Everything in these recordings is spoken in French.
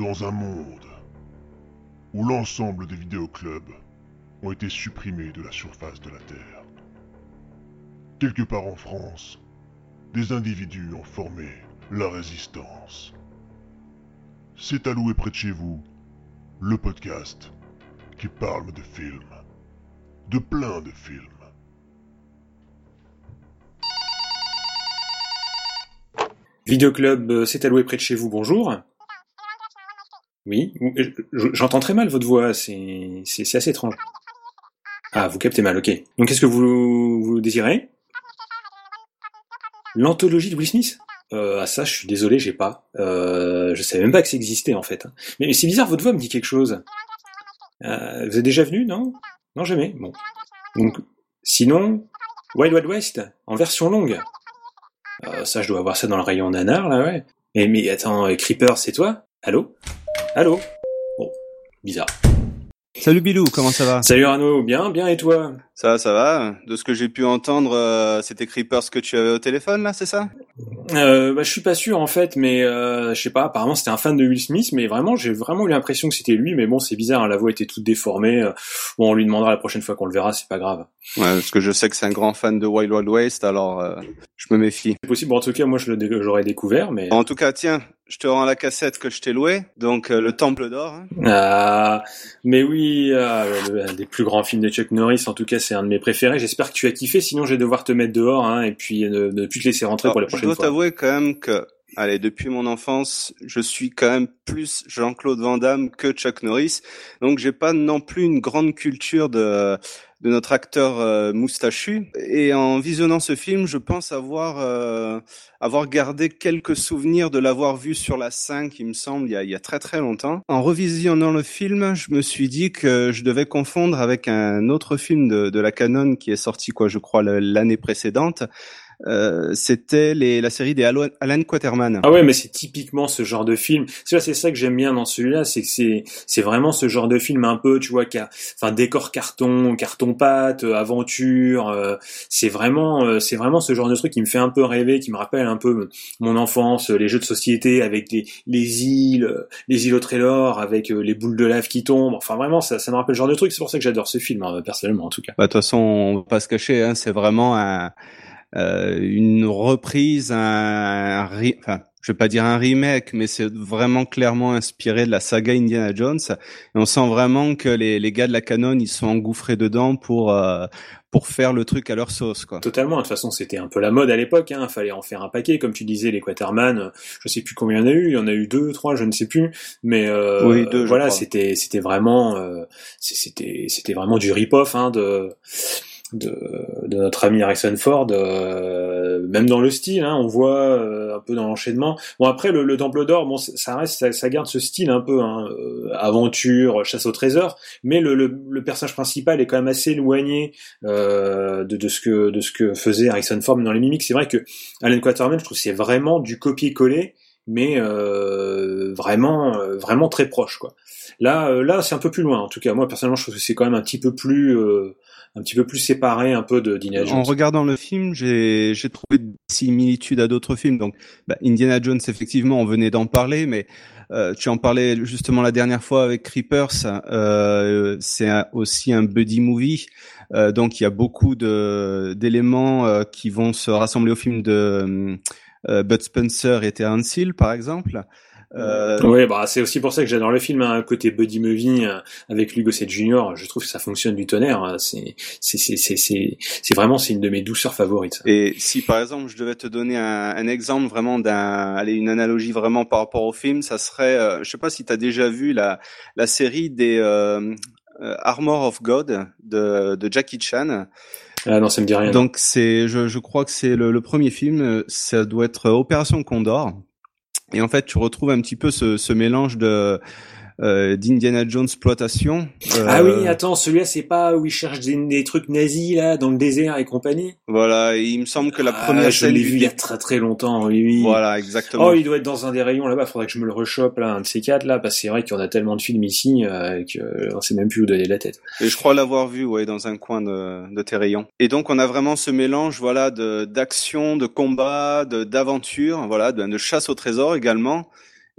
Dans un monde où l'ensemble des vidéoclubs ont été supprimés de la surface de la Terre, quelque part en France, des individus ont formé la résistance. C'est alloué près de chez vous, le podcast qui parle de films, de plein de films. Vidéoclub, euh, c'est alloué près de chez vous, bonjour. Oui, j'entends très mal votre voix, c'est assez étrange. Ah, vous captez mal, ok. Donc qu'est-ce que vous, désirez? L'anthologie de Will Smith? Euh, Ah ça, je suis désolé, j'ai pas. Euh, je savais même pas que ça existait en fait. Mais, c'est bizarre, votre voix me dit quelque chose. Euh, vous êtes déjà venu, non? Non, jamais. Bon. Donc, sinon, Wild Wild West, en version longue. Euh, ça, je dois avoir ça dans le rayon nanar, là, ouais. Et mais attends, Creeper, c'est toi? Allô? Allô? Bon, bizarre. Salut Bilou, comment ça va? Salut Arnaud, bien, bien et toi? Ça, ça va. De ce que j'ai pu entendre, euh, c'était Creepers que tu avais au téléphone là, c'est ça? Euh, bah, je suis pas sûr en fait, mais euh, je sais pas. Apparemment, c'était un fan de Will Smith, mais vraiment, j'ai vraiment eu l'impression que c'était lui. Mais bon, c'est bizarre, hein, la voix était toute déformée. Euh, bon, on lui demandera la prochaine fois qu'on le verra, c'est pas grave. Ouais, parce que je sais que c'est un grand fan de Wild Wild West, alors euh, je me méfie. C'est possible. en tout cas, moi, je l'aurais découvert, mais. En tout cas, tiens, je te rends la cassette que je t'ai louée, donc euh, le Temple d'or. Hein. Ah, mais oui, ah, un des plus grands films de Chuck Norris. En tout cas, c'est un de mes préférés. J'espère que tu as kiffé. Sinon, je vais devoir te mettre dehors hein, et puis ne, ne plus te laisser rentrer pour la prochaine fois. Je dois t'avouer quand même que allez, depuis mon enfance, je suis quand même plus Jean-Claude Van Damme que Chuck Norris. Donc j'ai pas non plus une grande culture de de notre acteur euh, moustachu. Et en visionnant ce film, je pense avoir euh, avoir gardé quelques souvenirs de l'avoir vu sur la 5, il me semble, il y, a, il y a très très longtemps. En revisionnant le film, je me suis dit que je devais confondre avec un autre film de, de la canon qui est sorti, quoi, je crois, l'année précédente. Euh, c'était les, la série des Alan Quaterman. Ah ouais, mais c'est typiquement ce genre de film. C'est ça que j'aime bien dans celui-là, c'est que c'est c'est vraiment ce genre de film un peu, tu vois, qui enfin décor carton, carton pâte, euh, aventure. Euh, c'est vraiment c'est vraiment ce genre de truc qui me fait un peu rêver, qui me rappelle un peu mon enfance, les jeux de société avec les les îles, les îles au trésor, avec les boules de lave qui tombent. Enfin vraiment, ça ça me rappelle le genre de truc. C'est pour ça que j'adore ce film, hein, personnellement en tout cas. Bah, de toute façon, on va pas se cacher, hein, c'est vraiment un euh, une reprise, un, enfin, je vais pas dire un remake, mais c'est vraiment clairement inspiré de la saga Indiana Jones. Et on sent vraiment que les, les gars de la canon, ils sont engouffrés dedans pour euh, pour faire le truc à leur sauce, quoi. Totalement. De toute façon, c'était un peu la mode à l'époque. Hein. Fallait en faire un paquet, comme tu disais, les Quaterman. Je sais plus combien il y en a eu. Il y en a eu deux, trois, je ne sais plus. Mais euh, oui, deux, voilà, c'était c'était vraiment euh, c'était c'était vraiment du rip-off hein, de de, notre ami Harrison Ford, euh, même dans le style, hein, on voit euh, un peu dans l'enchaînement. Bon après le, le Temple d'or, bon ça reste, ça, garde ce style un peu hein, euh, aventure, chasse au trésor, mais le, le, le, personnage principal est quand même assez éloigné de, ce que faisait Harrison Ford dans les mimiques. C'est vrai que Alan Quaterman, je trouve c'est vraiment du copier-coller, mais vraiment vraiment très proche quoi. Là là c'est un peu plus loin en tout cas. Moi personnellement je trouve que c'est quand même un petit peu plus un petit peu plus séparé un peu de d'Indiana Jones. En regardant le film, j'ai j'ai trouvé des similitudes à d'autres films. Donc, bah, Indiana Jones, effectivement, on venait d'en parler, mais euh, tu en parlais justement la dernière fois avec Creepers. Euh, c'est aussi un buddy movie. Euh, donc, il y a beaucoup de d'éléments euh, qui vont se rassembler au film de euh, Bud Spencer et Terence Hill, par exemple. Euh... Oui, bah c'est aussi pour ça que j'adore le film, hein, côté buddy movie euh, avec Lugo Gossett Jr. Je trouve que ça fonctionne du tonnerre. Hein. C'est c'est c'est c'est c'est vraiment c'est une de mes douceurs favorites. Et si par exemple je devais te donner un, un exemple vraiment d'un, allez une analogie vraiment par rapport au film, ça serait, euh, je sais pas si tu as déjà vu la la série des euh, euh, Armor of God de de Jackie Chan. Ah. Donc c'est, je, je crois que c'est le, premier film. Ça doit être Opération Condor. Et en fait, tu retrouves un petit peu ce mélange de euh, d'Indiana Jones exploitation. Euh... Ah oui, attends, celui-là c'est pas où il cherche des, trucs nazis là dans le désert et compagnie? Voilà, et il me semble que la ah, première je l'ai vu il y a très très longtemps. Oui, oui. Voilà, exactement. Oh, il doit être dans un des rayons là-bas. Faudrait que je me le rechoppe là, un de ces quatre là, parce que c'est vrai qu'il y en a tellement de films ici euh, qu'on sait même plus où donner la tête. Et je crois l'avoir vu, ouais, dans un coin de, de tes rayons. Et donc on a vraiment ce mélange, voilà, de d'action, de combat, de d'aventure, voilà, de, de chasse au trésor également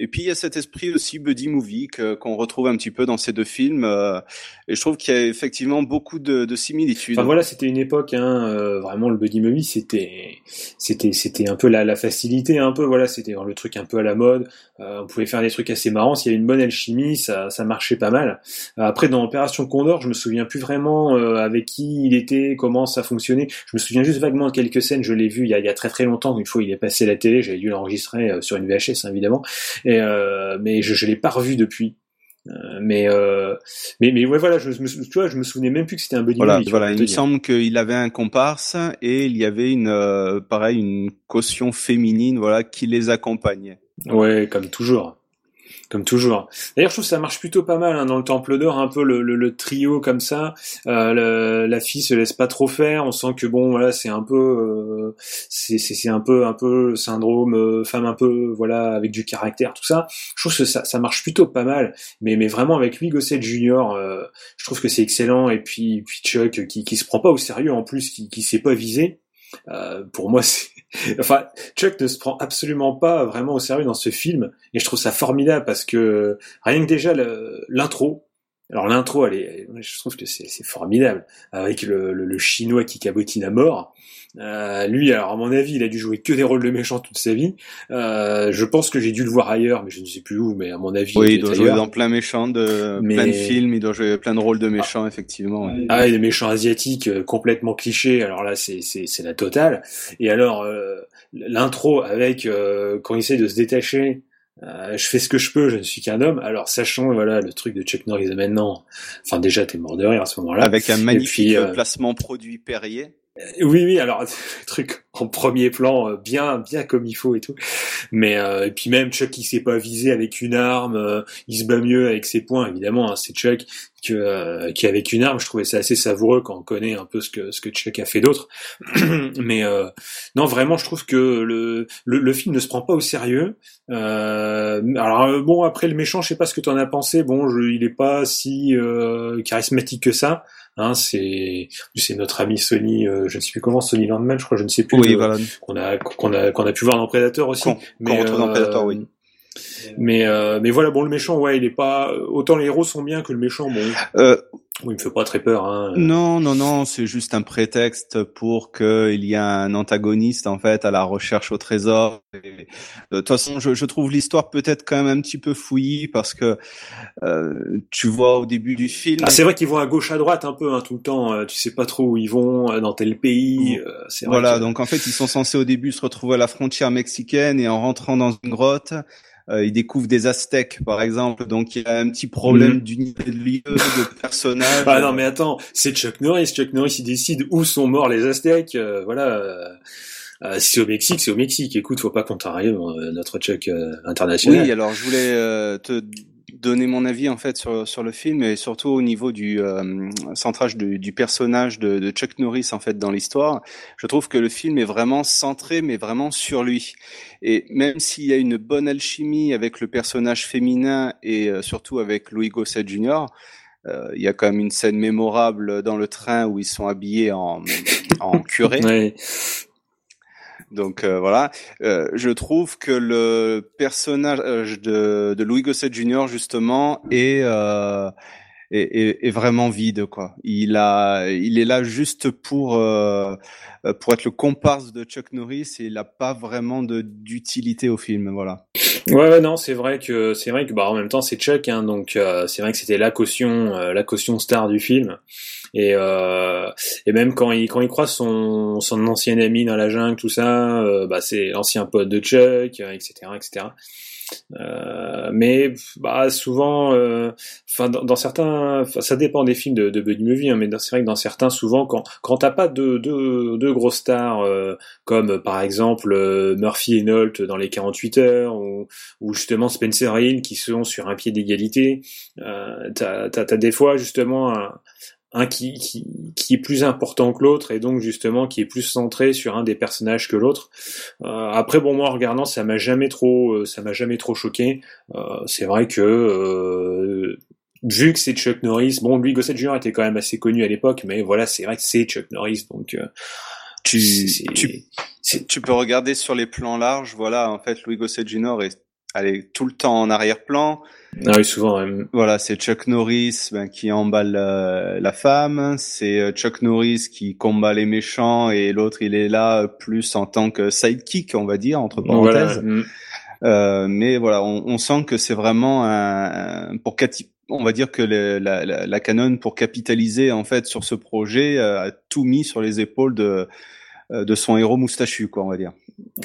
Et puis il y a cet esprit aussi buddy movie qu'on retrouve un petit peu dans ces deux films. Euh, et je trouve qu'il y a effectivement beaucoup de, de similitudes. Enfin voilà, c'était une époque, hein, euh, vraiment le buddy movie, c'était, c'était, c'était un peu la, la facilité, un peu voilà, c'était le truc un peu à la mode. Euh, on pouvait faire des trucs assez marrants. S'il y avait une bonne alchimie, ça, ça marchait pas mal. après dans Opération Condor, je me souviens plus vraiment avec qui il était, comment ça fonctionnait. Je me souviens juste vaguement de quelques scènes. Je l'ai vu il y, a, il y a très très longtemps. Une fois, il est passé à la télé, j'avais dû l'enregistrer sur une VHS hein, évidemment. Euh, mais je, je l'ai pas revu depuis. Euh, mais, euh, mais mais ouais voilà je, me tu vois je me souvenais même plus que c'était un buddy voilà, voilà il me semble qu'il avait un comparse et il y avait une euh, pareil une caution féminine voilà qui les accompagnait. Ouais comme toujours comme toujours. D'ailleurs, je trouve que ça marche plutôt pas mal hein, dans le Temple d'Or, un peu le, le, le trio comme ça. Euh, la fille se laisse pas trop faire. On sent que bon, voilà, c'est un peu, euh, c'est un peu, un peu syndrome euh, femme un peu, voilà, avec du caractère, tout ça. Je trouve que ça, ça marche plutôt pas mal. Mais, mais vraiment avec lui, Gossett Junior, euh, je trouve que c'est excellent. Et puis, puis Chuck qui, qui se prend pas au sérieux en plus, qui, qui sait pas viser. Euh, pour moi, c'est enfin, Chuck ne se prend absolument pas vraiment au sérieux dans ce film, et je trouve ça formidable parce que rien que déjà l'intro, alors l'intro, elle est, je trouve que c'est formidable avec le, le, le, chinois qui cabotine à mort. Euh, lui, alors à mon avis, il a dû jouer que des rôles de méchants toute sa vie. Euh, je pense que j'ai dû le voir ailleurs, mais je ne sais plus où. Mais à mon avis, oui, il, doit jouer dans plein méchants de plein de films. Il doit jouer plein de rôles de méchants, effectivement. Ah, et des méchants asiatiques euh, complètement clichés. Alors là, c'est c'est c'est la totale. Et alors euh, l'intro avec euh, quand il essaie de se détacher. Euh, je fais ce que je peux, je ne suis qu'un homme. Alors sachant voilà le truc de Chuck Norris maintenant, enfin déjà t'es mort de rire à ce moment-là. Avec un magnifique placement produit Perrier. Euh, oui, oui. Alors, truc en premier plan, euh, bien, bien comme il faut et tout. Mais euh, et puis même Chuck, il sait pas viser avec une arme. il se bat mieux avec ses poings, évidemment. Hein, c'est Chuck que qui avec une arme. Je trouvais ça assez savoureux quand on connaît un peu ce que ce que Chuck a fait d'autre. Mais non, vraiment, je trouve que le, le, le film ne se prend pas au sérieux. alors bon, après le méchant, je sais pas ce que tu en as pensé. Bon, je, il est pas si charismatique que ça. Hein, c'est c'est notre ami Sony, euh, je ne sais plus comment Sony Landman, je crois, je ne sais plus. Oui, voilà. Qu'on a qu'on a qu'on a pu voir dans Predator aussi. mais dans Predator, oui. Mais euh, mais voilà, bon, le méchant, ouais, il est pas autant les héros sont bien que le méchant, bon. Euh, oui, il me fait pas très peur. Hein. Non, non, non, c'est juste un prétexte pour qu'il y ait un antagoniste en fait à la recherche au trésor. Et, de toute façon, je, je trouve l'histoire peut-être quand même un petit peu fouillie parce que euh, tu vois au début du film. Ah, c'est vrai qu'ils vont à gauche à droite un peu hein, tout le temps. Euh, tu sais pas trop où ils vont euh, dans tel pays. Euh, voilà, donc en fait ils sont censés au début se retrouver à la frontière mexicaine et en rentrant dans une grotte euh, il découvre des Aztèques, par exemple, donc il y a un petit problème mhm. d'unité de lieu, de personnage. Ah non, mais attends, c'est Chuck Norris. Chuck Norris, il décide où sont morts les Aztèques. Euh, voilà. Euh, si c'est au Mexique, c'est au Mexique. Écoute, faut pas contrarier notre Chuck international. Oui, alors je voulais te donner mon avis en fait sur, sur le film et surtout au niveau du euh, centrage du, du personnage de, de, Chuck Norris en fait dans l'histoire. Je trouve que le film est vraiment centré mais vraiment sur lui. Et même s'il y a une bonne alchimie avec le personnage féminin et euh, surtout avec Louis Gossett Jr., euh, il y a quand même une scène mémorable dans le train où ils sont habillés en, en curé. Donc euh, voilà, euh, je trouve que le personnage euh, de, de Louis Gossett Jr. justement est, euh, est, est, vraiment vide quoi. Il a, il est là juste pour pour être le comparse de Chuck Norris et il n'a pas vraiment de d'utilité au film. Voilà. Ouais, non, c'est vrai que c'est vrai que bah en même temps c'est Chuck, hein, donc c'est vrai que c'était la caution la caution star du film. Et, euh, et même quand il quand il croise son son ancien ami dans la jungle, tout ça, euh, bah c'est l'ancien pote de Chuck, etc., etc. Euh, mais bah souvent, euh, enfin dans, certains, ça dépend des films de, de buddy movie, hein, mais c'est vrai que dans certains, souvent quand quand t'as pas de deux de grosses stars euh, comme par exemple euh, Murphy et Nolt dans les 48 heures ou, ou justement Spencer Hill qui sont sur un pied d'égalité, t'as as, des fois justement un, un qui, qui, qui, est plus important que l'autre et donc justement qui est plus centré sur un des personnages que l'autre. Euh, après bon moi en regardant ça m'a jamais trop euh, ça m'a jamais trop choqué. Euh, c'est vrai que euh, vu que c'est Chuck Norris, bon lui Gossett Jr était quand même assez connu à l'époque, mais voilà c'est vrai que c'est Chuck Norris donc euh, tu, tu, tu peux regarder sur les plans larges, voilà en fait Louis Gossett Jr est allez, tout le temps en arrière-plan. Ah oui, souvent. Voilà, c'est Chuck Norris ben, qui emballe la femme, c'est Chuck Norris qui combat les méchants et l'autre il est là plus en tant que sidekick, on va dire entre parenthèses. Mm. Euh, mais voilà, on, on sent que c'est vraiment un, pour on va dire que la, la, la, Canon pour capitaliser en fait sur ce projet a tout mis sur les épaules de euh, de son héros moustachu quoi on va dire.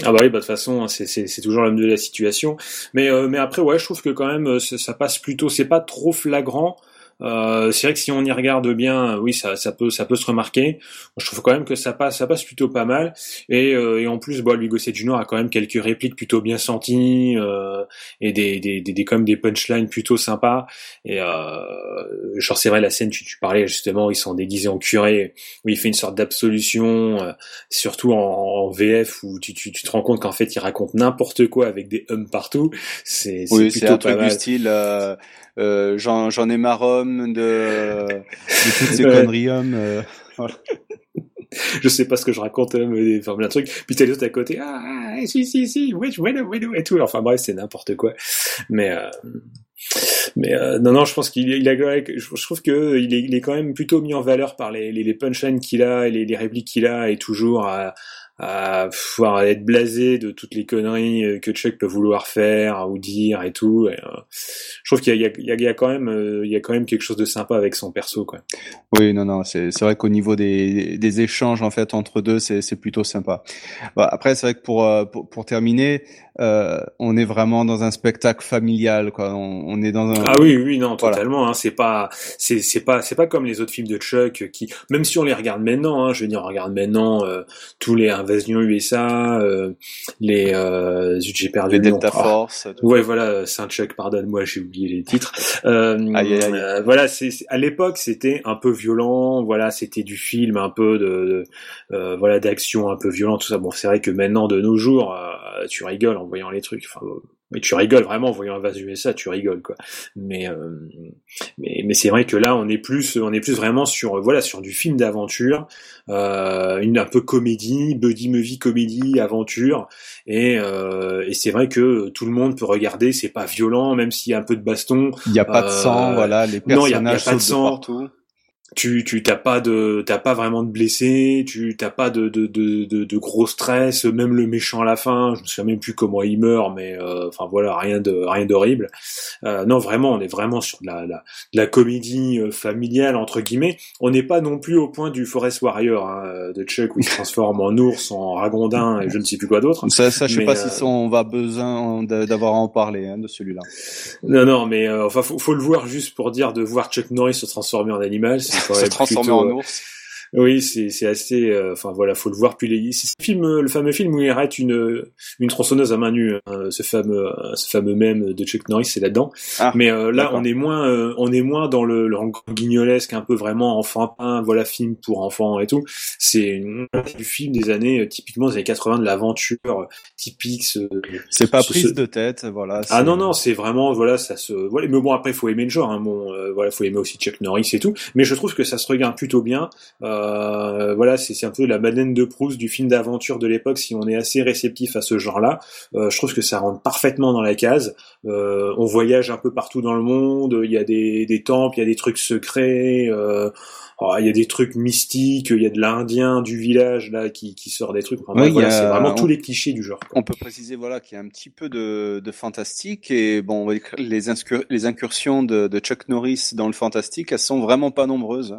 Ah bah oui, bah de toute façon, hein, c'est toujours l'homme de la situation. Mais euh, mais après, ouais, je trouve que quand même, ça passe plutôt. C'est pas trop flagrant. Euh, c'est vrai que si on y regarde bien, oui, ça, ça peut, ça peut se remarquer. Je trouve quand même que ça passe, ça passe plutôt pas mal. Et, euh, et en plus, bon, Lugo Junior a quand même quelques répliques plutôt bien senties euh, et des, des, des, des, comme des punchlines plutôt sympas. Et euh, genre c'est vrai la scène, tu, tu parlais justement, ils sont déguisés en curé, où il fait une sorte d'absolution, euh, surtout en, VF où tu, tu, tu te rends compte qu'en fait il raconte n'importe quoi avec des hums partout. C'est oui, c'est un truc du style. Euh, j'en, j'en ai marre de, de toutes ces conneries euh, je sais pas ce que je raconte, euh, mais enfin, plein de trucs. Puis t'as les autres à côté, ah, ah si, si, si, which, when, when, et tout. Enfin bref, c'est n'importe quoi. Mais, euh, mais euh, non, non, je pense qu'il il a, je trouve que il est, il est quand même plutôt mis en valeur par les, les, les punchlines qu'il a, et les, les répliques qu'il a, et toujours à, à pouvoir être blasé de toutes les conneries euh, que Chuck peut vouloir faire ou dire et tout. Et, euh, je trouve qu'il y, y, y a, quand même, euh, il y a quand même quelque chose de sympa avec son perso, quoi. Oui, non, non, c'est vrai qu'au niveau des, des échanges en fait entre deux, c'est plutôt sympa. Bah, après, c'est vrai que pour, pour, pour terminer, on est vraiment dans un spectacle familial, quoi. On, on est dans un. Ah oui, oui, non, totalement. Hein, c'est pas, c'est c'est pas, c'est pas comme les autres films de Chuck qui, même si on les regarde maintenant, hein, je veux dire, on regarde maintenant tous les Invasion USA, euh, les euh, j'ai perdu les Delta Force. ouais, voilà, Saint Chuck, pardonne-moi, j'ai oublié les titres. Euh, euh, voilà, c'est à l'époque c'était un peu violent, voilà, c'était du film un peu de, de voilà d'action un peu violent, tout ça. Bon, c'est vrai que maintenant de nos jours, tu rigoles en voyant les trucs. Enfin, mais tu rigoles vraiment en voyant Invasion USA, tu rigoles quoi. Mais euh, mais, mais c'est vrai que là on est plus on est plus vraiment sur voilà sur du film d'aventure, euh, une un peu comédie, buddy movie comédie aventure et euh, et c'est vrai que tout le monde peut regarder, c'est pas violent même s'il y a un peu de baston. Il n'y a pas de sang, voilà les personnages non, y a, pas de sang. partout tu tu t'as pas de t'as pas vraiment de blessés, tu t'as pas de de, de de de gros stress, même le méchant à la fin, je me souviens même plus comment il meurt, mais euh, enfin voilà rien de rien d'horrible. Euh, non vraiment, on est vraiment sur de la la, la comédie euh, familiale entre guillemets. On n'est pas non plus au point du Forest Warrior hein, de Chuck où il se transforme en ours, en ragondin et je ne sais plus quoi d'autre. Ça, ça je sais pas si on va besoin d'avoir à en parler hein, de celui-là. Non non, mais enfin faut, faut le voir juste pour dire de voir Chuck Norris se transformer en animal se transformer en ours. Oui, c'est assez. Euh, enfin voilà, faut le voir. Puis les, c'est le film, le fameux film où il arrête une une tronçonneuse à main nue. Hein, ce fameux ce fameux même de Chuck Norris, c'est là-dedans. Ah, Mais euh, là, on est moins euh, on est moins dans le, le guignolesque, un peu vraiment enfantin. Voilà, film pour enfants et tout. C'est du film des années typiquement des années 80 de l'aventure typique. C'est pas prise de tête, voilà. Ah non non, c'est vraiment voilà ça se. Voilà, mais bon après, faut aimer le genre. Hein, bon voilà, faut aimer aussi Chuck Norris et tout. Mais je trouve que ça se regarde plutôt bien. Euh, voilà, c'est un peu la Madeleine de Proust du film d'aventure de l'époque. Si on est assez réceptif à ce genre-là, euh, je trouve que ça rentre parfaitement dans la case. Euh, on voyage un peu partout dans le monde. Il y a des, des temples, il y a des trucs secrets. Oh, il y a des trucs mystiques, il y a de l'Indien du village là qui, qui sort des trucs. voilà, c'est vraiment tous les clichés du genre. On peut préciser voilà qu'il y a un petit peu de, de fantastique et bon les, les incursions de, de Chuck Norris dans le fantastique, elles sont vraiment pas nombreuses.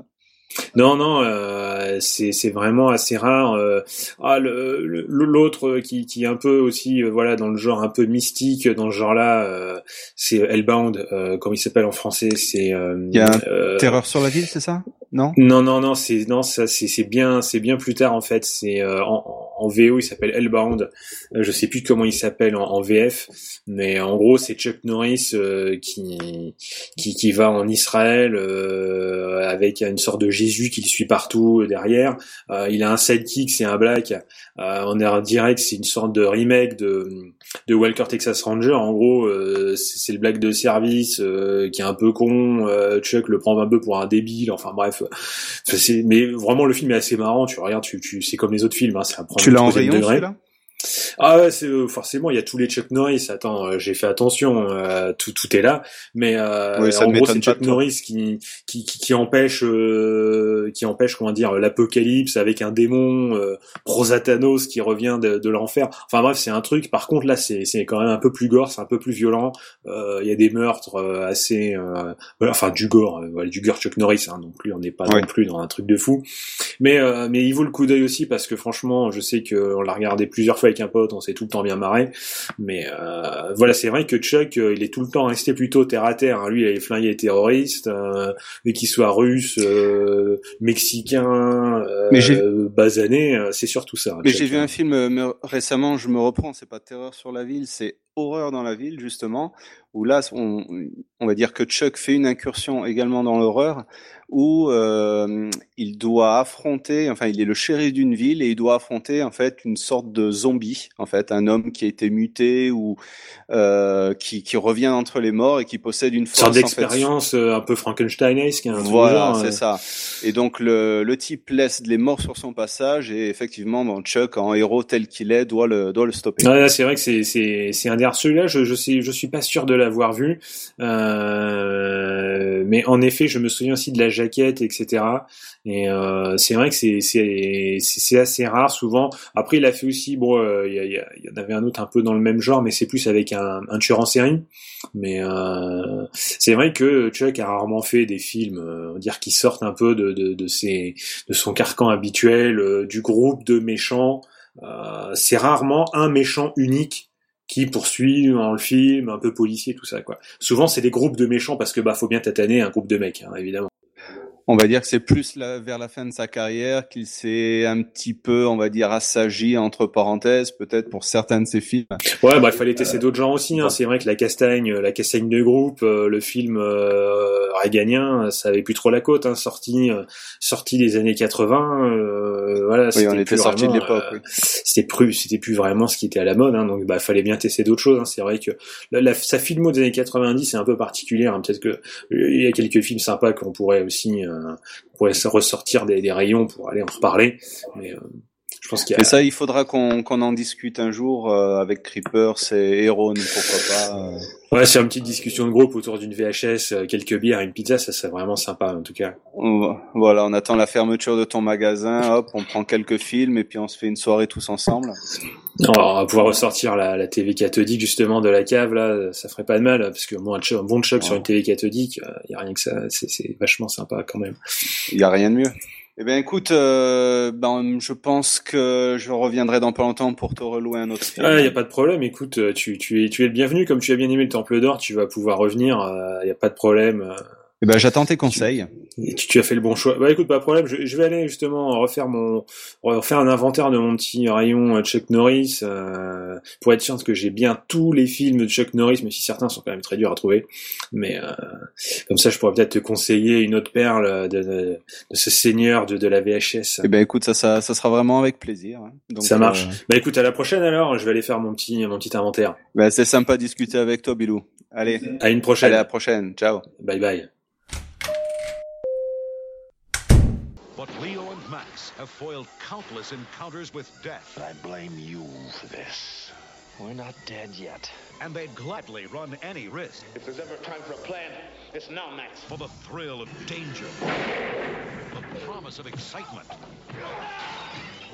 Non, non, euh, c'est vraiment assez rare. Euh, ah, l'autre qui, qui est un peu aussi, euh, voilà, dans le genre un peu mystique, dans ce genre-là, euh, c'est Hellbound, euh, comme il s'appelle en français. C'est. il y a Terreur sur la ville, c'est ça? Non? Non, non, non, c'est non, ça, c'est bien, c'est bien plus tard en fait. C'est en, en, VO, il s'appelle Hellbound. je sais plus comment il s'appelle en, en, VF, mais en gros, c'est Chuck Norris qui, qui qui va en Israël avec une sorte de Jésus qui le suit partout euh, derrière. Euh, il a un sidekick, c'est un black. Euh, on est en direct, c'est une sorte de remake de, de Walker Texas Ranger. En gros, c'est le black de service qui est un peu con. Chuck le prend un peu pour un débile. Enfin bref, mais vraiment le film est assez marrant. Tu regardes, tu, tu c'est comme les autres films. Hein, tu l'as en rayon celui-là? Ah ouais, c'est euh, forcément il y a tous les Chuck Norris. Attends, euh, j'ai fait attention, euh, tout tout est là. Mais euh, Oui, ça en gros, c'est Chuck. Norris qui qui qui, qui empêche euh, qui empêche comment dire l'apocalypse avec un démon euh, Prosatanos qui revient de, de l'enfer. Enfin bref, c'est un truc. Par contre là, c'est c'est quand même un peu plus gore, c'est un peu plus violent. Euh, Il y a des meurtres euh, assez, euh, voilà, enfin du gore, voilà, du gore Chuck Norris hein, non plus. On n'est pas Ouais. non plus dans un truc de fou. Mais euh, mais il vaut le coup d'œil aussi parce que franchement, je sais que on l'a regardé plusieurs fois avec un pote, on s'est tout le temps bien marré. Mais euh, voilà, c'est vrai que Chuck, euh, il est tout le temps resté plutôt terre à terre. hein. Lui, il avait flingué les terroristes, euh, mais qu'il soit russe, euh, mexicain, euh, basané, euh, c'est surtout ça. hein, Mais j'ai vu hein. un film euh, me- récemment, je me reprends, c'est pas Terreur sur la ville, c'est Horreur dans la ville, justement, où là, on, on va dire que Chuck fait une incursion également dans l'horreur, où euh, il doit affronter, enfin, il est le shérif d'une ville et il doit affronter, en fait, une sorte de zombie, en fait, un homme qui a été muté ou euh, qui, qui revient entre les morts et qui possède une Une sorte force, en fait, d'expérience euh, un peu Frankensteinesque. un voilà, c'est euh. ça. Et donc le, le type laisse les morts sur son passage et effectivement, bon, Chuck, en héros tel qu'il est, doit le, doit le stopper. C'est vrai que c'est c'est c'est des celui-là je je sais je suis pas sûr de l'avoir vu. Euh, mais en effet je me souviens aussi de la jaquette etc et euh, c'est vrai que c'est c'est assez rare souvent. Après il a fait aussi bon euh, il y, en avait un autre un peu dans le même genre mais c'est plus avec un, un tueur en série. Mais euh, c'est vrai que Chuck a rarement fait des films euh, on dire qui sortent un peu de de de ses de son carcan habituel du groupe de méchants. Euh, c'est rarement un méchant unique qui poursuit dans le film, un peu policier, tout ça, quoi. Souvent, c'est des groupes de méchants parce que, bah, faut bien tataner un groupe de mecs, hein, évidemment. On va dire que c'est plus la- vers la fin de sa carrière qu'il s'est un petit peu, on va dire, assagi entre parenthèses, peut-être pour certains de ses films. Ouais, bah, il fallait tester d'autres genres aussi, hein. C'est vrai que la castagne, la castagne de groupe, euh, le film, euh, Reaganien, ça avait plus trop la côte, hein, sorti, euh, sorti des années 80, euh, voilà. Oui, c'était on était plus sorti de l'époque. euh, oui. c'était plus c'était plus vraiment ce qui était à la mode hein, donc bah fallait bien tester d'autres choses hein. c'est vrai que la, la- sa filmo des années 90 c'est un peu particulière hein. peut-être que euh, il y a quelques films sympas qu'on pourrait aussi euh, pourrait se ressortir des, des rayons pour aller en reparler mais euh, je pense qu'il y a Et ça, il faudra qu'on en discute un jour euh, avec Creepers et Heron, pourquoi pas. euh. ouais c'est une petite discussion de groupe autour d'une VHS euh, quelques bières une pizza ça serait vraiment sympa en tout cas Voilà, on attend la fermeture de ton magasin, hop, on prend quelques films et puis on se fait une soirée tous ensemble. Alors, on va pouvoir ressortir la, la TV cathodique justement de la cave là ça ferait pas de mal parce que moi un, bon choc sur une TV cathodique il y a rien que ça c'est c'est vachement sympa quand même Il y a rien de mieux. Eh bien, écoute, euh, ben, je pense que je reviendrai dans pas longtemps pour te relouer un autre film. Ah, y a pas de problème. Écoute, euh, tu, tu es, tu es le bienvenu. Comme tu as bien aimé le Temple d'Or, tu vas pouvoir revenir. Il y a pas de problème. euh, Eh ben, j'attends tes conseils. Et tu, tu as fait le bon choix. Bah écoute, pas de problème. Je, je vais aller justement refaire mon, refaire un inventaire de mon petit rayon euh, Chuck Norris euh, pour être sûr que j'ai bien tous les films de Chuck Norris, même si certains sont quand même très durs à trouver. Mais euh, comme ça, je pourrais peut-être te conseiller une autre perle de, de, de ce seigneur de, de la VHS. Eh ben, écoute, ça, ça, ça sera vraiment avec plaisir. hein. Donc, Ça marche. euh, Bah écoute, à la prochaine alors. Je vais aller faire mon petit, mon petit inventaire. ben, c'est sympa de discuter avec toi, Bilou. Allez, À une prochaine. allez, à la prochaine. Ciao. Bye bye. But Leo and Max have foiled countless encounters with death, I blame you for this. We're not dead yet. and they'd gladly run any risk If there's ever a time for a plan, it's now, Max. for the thrill of danger, the promise of excitement,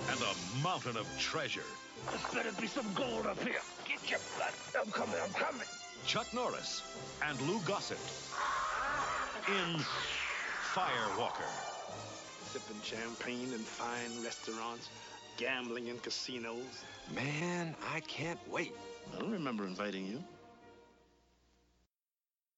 and a mountain of treasure. There's better be some gold up here. Get your butt. I'm coming, I'm coming. Chuck Norris and Lou Gossett in Firewalker. Sipping champagne in fine restaurants, gambling in casinos. Man, I can't wait. I don't remember inviting you.